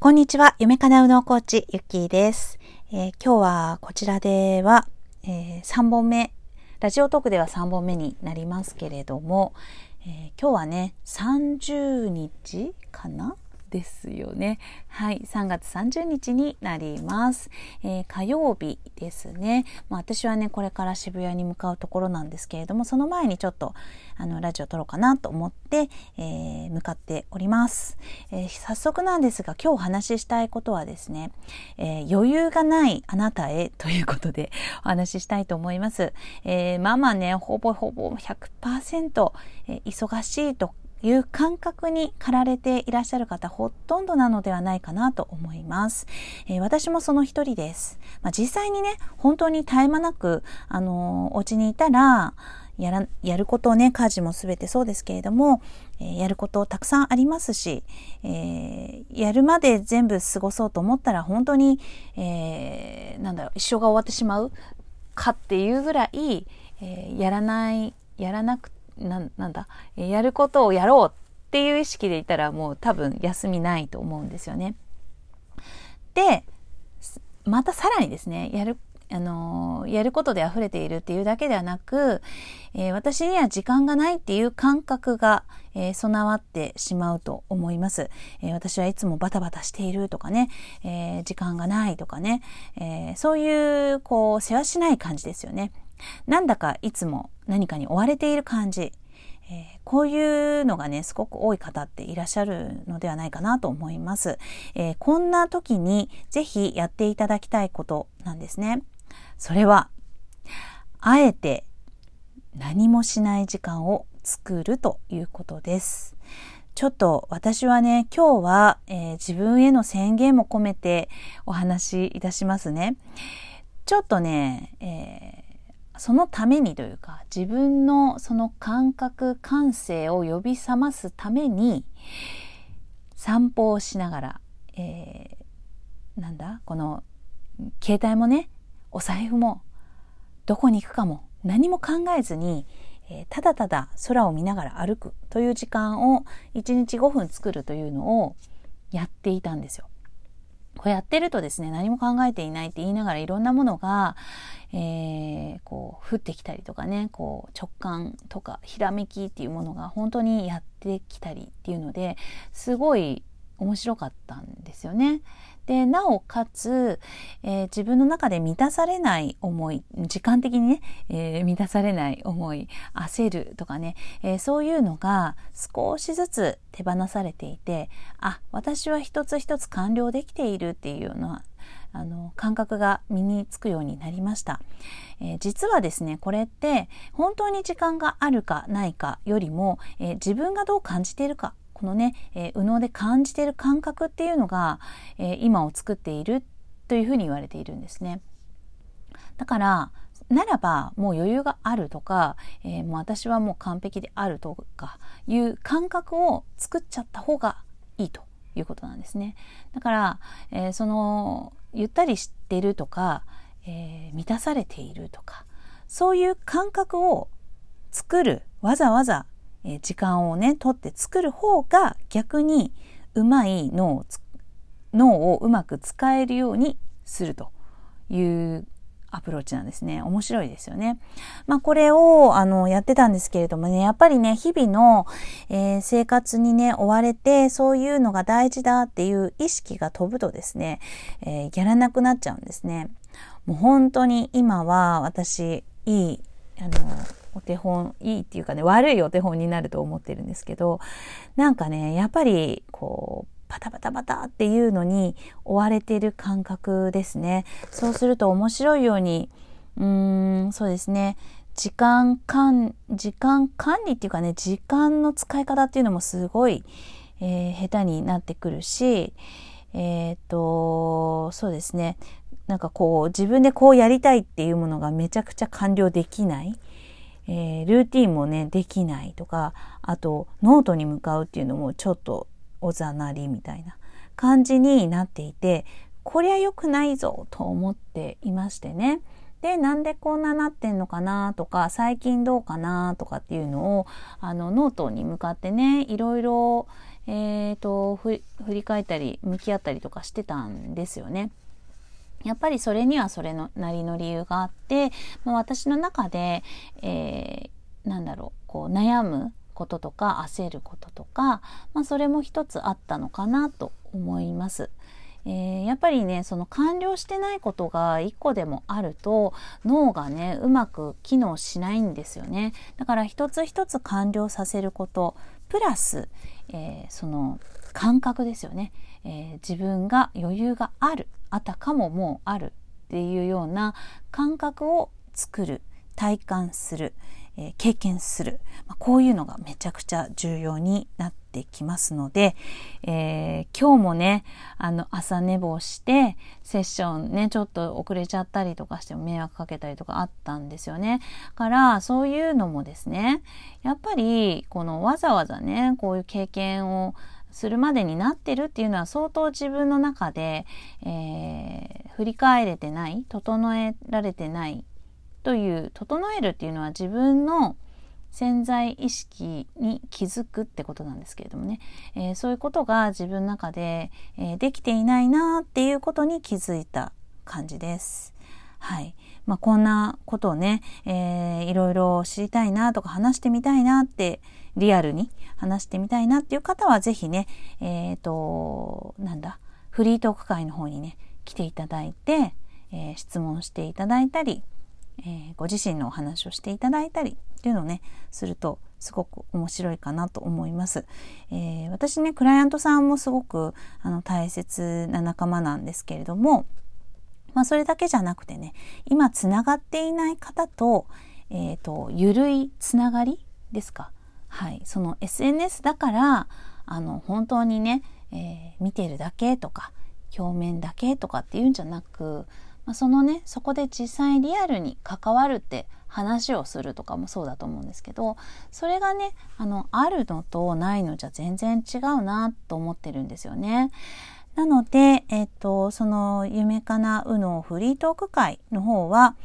こんにちは。夢かなうのコーチ、ゆっきーです。えー、今日はこちらでは、えー、3本目、ラジオトークでは3本目になりますけれども、えー、今日はね、30日かなですよね。はい、3月30日になります。えー、火曜日ですね。まあ、私はね、これから渋谷に向かうところなんですけれども、その前にちょっと、あの、ラジオ撮ろうかなと思って、えー、向かっております、えー、早速なんですが、今日お話ししたいことはですね、え余裕がないあなたへということでお話ししたいと思います。えまあまあね、ほぼほぼ100%、え忙しいという感覚に駆られていらっしゃる方ほとんどなのではないかなと思います。えー、私もその一人です。まあ、実際にね、本当に絶え間なく、あのー、お家にいたら、やら、やることをね、家事もすべてそうですけれども、えー、やることたくさんありますし、えー、やるまで全部過ごそうと思ったら本当に、えー、なんだろう、一生が終わってしまうかっていうぐらい、えやらない、やらなくななんだ、やることをやろうっていう意識でいたらもう多分休みないと思うんですよね。で、またさらにですね、やる、あのやることで溢れているっていうだけではなく、えー、私には時間がないっていう感覚が、えー、備わってしまうと思います、え、私はいつもバタバタしているとかね、え時間がないとかね、えそういう、こう、世話しない感じですよね。なんだかいつも何かに追われている感じ、えー、こういうのがね、すごく多い方っていらっしゃるのではないかなと思います。えー、こんな時にぜひやっていただきたいことなんですね。それは、あえて何もしない時間を作るということです。ちょっと私はね、今日は、えー、自分への宣言も込めてお話しいたしますね。ちょっとね、えーそのためにというか自分のその感覚感性を呼び覚ますために散歩をしながら、えー、なんだこの携帯もねお財布もどこに行くかも何も考えずに、えー、ただただ空を見ながら歩くという時間を1日5分作るというのをやっていたんですよ。こうやってるとですね、何も考えていないって言いながらいろんなものが、えー、こう降ってきたりとかねこう直感とかひらめきっていうものが本当にやってきたりっていうのですごい面白かったんですよね。でなおかつ、えー、自分の中で満たされない思い時間的にね、えー、満たされない思い焦るとかね、えー、そういうのが少しずつ手放されていてあ私は一つ一つ完了できているっていうようなあの感覚が身につくようになりました、えー、実はですねこれって本当に時間があるかないかよりも、えー、自分がどう感じているかこのね、えー、右脳で感じている感覚っていうのが、え今を作っているというふうに言われているんですねだからならばもう余裕があるとか、えー、もう私はもう完璧であるとかいう感覚を作っちゃった方がいいということなんですね。だから、えー、そのゆったりしてるとか、えー、満たされているとかそういう感覚を作るわざわざ、え、時間をね取って作る方が逆にうまい脳を脳をうまく使えるようにするというアプローチなんですね。面白いですよね。まあこれをあのやってたんですけれどもね、やっぱりね、日々の、えー、生活にね、追われて、そういうのが大事だっていう意識が飛ぶとですね、えー、やらなくなっちゃうんですね。もう本当に今は私、いい、あの、お手本、いいっていうかね、悪いお手本になると思ってるんですけど、なんかね、やっぱり、こう、バタバタバタっていうのに追われてる感覚ですね。そうすると面白いように、うーん、そうですね。時間管、時間管理っていうかね、時間の使い方っていうのもすごい、えー、下手になってくるし、えっ、と、そうですね。なんかこう、自分でこうやりたいっていうものがめちゃくちゃ完了できない。えー、ルーティンもね、できないとか、あと、ノートに向かうっていうのもちょっとおざなりみたいな感じになっていてこりゃ良くないぞと思っていましてねでなんでこんななってんのかなとか最近どうかなとかっていうのをあのノートに向かってねいろいろ、えーと、振り返ったり向き合ったりとかしてたんですよね。やっぱりそれにはそれのなりの理由があって、まあ、私の中で、えー、なんだろうこう悩むこととか焦ることとか、まあ、それも一つあったのかなと思います。えー、やっぱりねその完了してないことが1個でもあると脳がねうまく機能しないんですよね。だから一つ一つ完了させることプラス、えー、その感覚ですよね、えー、自分が余裕がある。あたかももうあるっていうような感覚を作る体感する、えー、経験する、まあ、こういうのがめちゃくちゃ重要になってきますので、えー、今日もねあの朝寝坊してセッションねちょっと遅れちゃったりとかしても迷惑かけたりとかあったんですよね。からそういうのもですねやっぱりこのわざわざねこういう経験をするまでになってるっていうのは相当自分の中で、えー、振り返れてない整えられてないという整えるっていうのは自分の潜在意識に気づくってことなんですけれどもね、えー、そういうことが自分の中で、えー、できていないなっていうことに気づいた感じです。はい。まあ、こんなことをね、えー、いろいろ知りたいなとか話してみたいなってリアルに話してみたいなっていう方は是非ね、えっ、ー、と、なんだ、フリートーク会の方にね、来ていただいて、えー、質問していただいたり、えー、ご自身のお話をしていただいたりっていうのをねするとすごく面白いかなと思います。えー、私ねクライアントさんもすごくあの大切な仲間なんですけれども、まあ、それだけじゃなくてね今つながっていない方と,、えーと、ゆるいつながりですか、はい、その SNS だからあの本当にね、えー、見てるだけとか表面だけとかっていうんじゃなくまあ、そのねそこで実際リアルに関わるって話をするとかもそうだと思うんですけどそれがねあのあるのとないのじゃ全然違うなと思ってるんですよね。なので、えっと、その夢かなうのフリートーク会の方は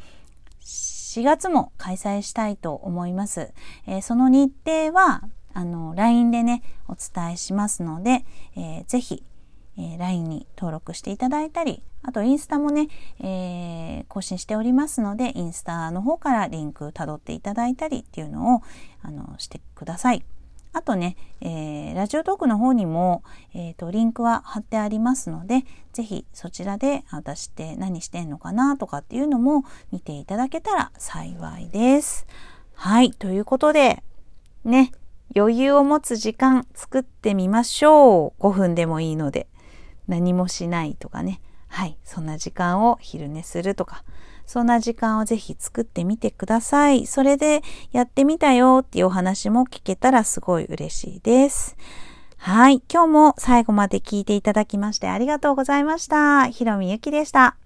4月も開催したいと思います。えー、その日程はあの LINE でねお伝えしますので、えー、ぜひえー、LINE に登録していただいたり、あとインスタもね、えー、更新しておりますので、インスタの方からリンク辿っていただいたりっていうのを、あの、してください。あとね、えー、ラジオトークの方にも、えっ、ー、と、リンクは貼ってありますので、ぜひそちらで私って何してんのかなとかっていうのも見ていただけたら幸いです。はい。ということで、ね、余裕を持つ時間作ってみましょう。5分でもいいので。何もしないとかね。はい。そんな時間を昼寝するとか、そんな時間をぜひ作ってみてください。それでやってみたよっていうお話も聞けたらすごい嬉しいです。はい。今日も最後まで聞いていただきましてありがとうございました。ひろみゆきでした。